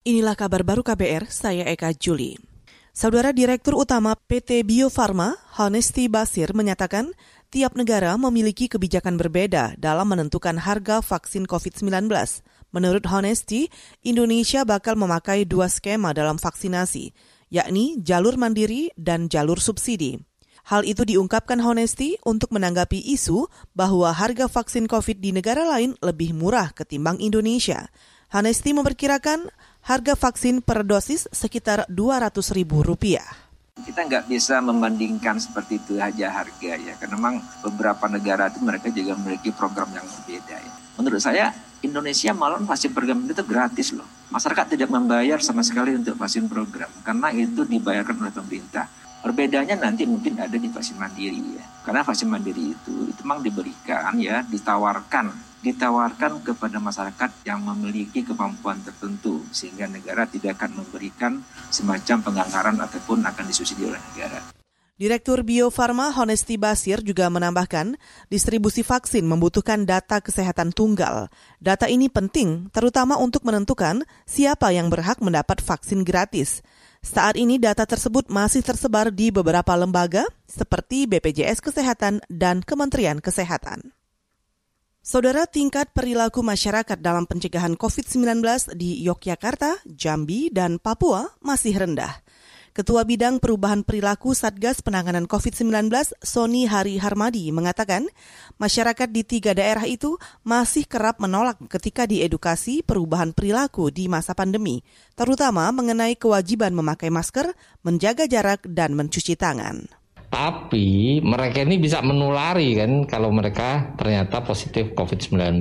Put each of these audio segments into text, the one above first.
Inilah kabar baru KBR, saya Eka Juli. Saudara Direktur Utama PT Bio Farma, Honesti Basir, menyatakan tiap negara memiliki kebijakan berbeda dalam menentukan harga vaksin COVID-19. Menurut Honesti, Indonesia bakal memakai dua skema dalam vaksinasi, yakni jalur mandiri dan jalur subsidi. Hal itu diungkapkan Honesti untuk menanggapi isu bahwa harga vaksin COVID di negara lain lebih murah ketimbang Indonesia. Honesti memperkirakan harga vaksin per dosis sekitar Rp200.000. Kita nggak bisa membandingkan seperti itu aja harga ya, karena memang beberapa negara itu mereka juga memiliki program yang berbeda ya. Menurut saya Indonesia malah vaksin program itu gratis loh. Masyarakat tidak membayar sama sekali untuk vaksin program karena itu dibayarkan oleh pemerintah. Perbedaannya nanti mungkin ada di vaksin mandiri ya. Karena vaksin mandiri itu itu memang diberikan ya, ditawarkan ditawarkan kepada masyarakat yang memiliki kemampuan tertentu sehingga negara tidak akan memberikan semacam penganggaran ataupun akan disubsidi oleh negara. Direktur Bio Farma Honesti Basir juga menambahkan, distribusi vaksin membutuhkan data kesehatan tunggal. Data ini penting, terutama untuk menentukan siapa yang berhak mendapat vaksin gratis. Saat ini data tersebut masih tersebar di beberapa lembaga seperti BPJS Kesehatan dan Kementerian Kesehatan. Saudara tingkat perilaku masyarakat dalam pencegahan COVID-19 di Yogyakarta, Jambi, dan Papua masih rendah. Ketua Bidang Perubahan Perilaku Satgas Penanganan COVID-19, Sony Hari Harmadi, mengatakan masyarakat di tiga daerah itu masih kerap menolak ketika diedukasi perubahan perilaku di masa pandemi, terutama mengenai kewajiban memakai masker, menjaga jarak, dan mencuci tangan. Tapi mereka ini bisa menulari kan kalau mereka ternyata positif COVID-19.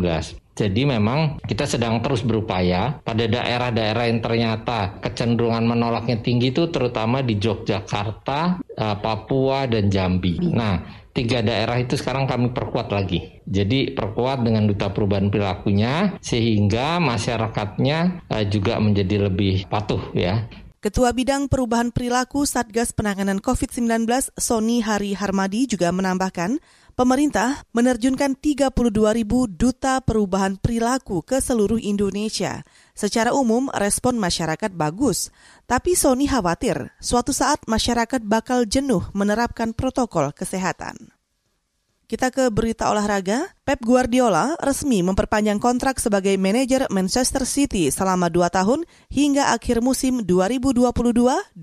Jadi memang kita sedang terus berupaya pada daerah-daerah yang ternyata kecenderungan menolaknya tinggi itu terutama di Yogyakarta, eh, Papua, dan Jambi. Nah, tiga daerah itu sekarang kami perkuat lagi. Jadi perkuat dengan duta perubahan perilakunya sehingga masyarakatnya eh, juga menjadi lebih patuh ya. Ketua Bidang Perubahan Perilaku Satgas Penanganan COVID-19 Sony Hari Harmadi juga menambahkan, pemerintah menerjunkan 32 ribu duta perubahan perilaku ke seluruh Indonesia. Secara umum, respon masyarakat bagus. Tapi Sony khawatir, suatu saat masyarakat bakal jenuh menerapkan protokol kesehatan. Kita ke berita olahraga. Pep Guardiola resmi memperpanjang kontrak sebagai manajer Manchester City selama dua tahun hingga akhir musim 2022-2023.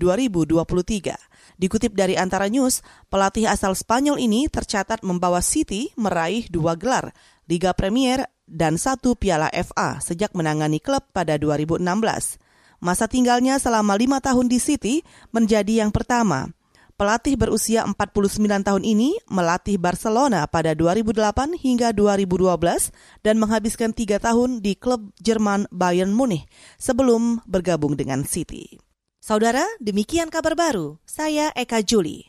Dikutip dari Antara News, pelatih asal Spanyol ini tercatat membawa City meraih dua gelar, Liga Premier dan satu Piala FA sejak menangani klub pada 2016. Masa tinggalnya selama lima tahun di City menjadi yang pertama. Pelatih berusia 49 tahun ini melatih Barcelona pada 2008 hingga 2012 dan menghabiskan tiga tahun di klub Jerman Bayern Munich sebelum bergabung dengan City. Saudara, demikian kabar baru. Saya Eka Juli.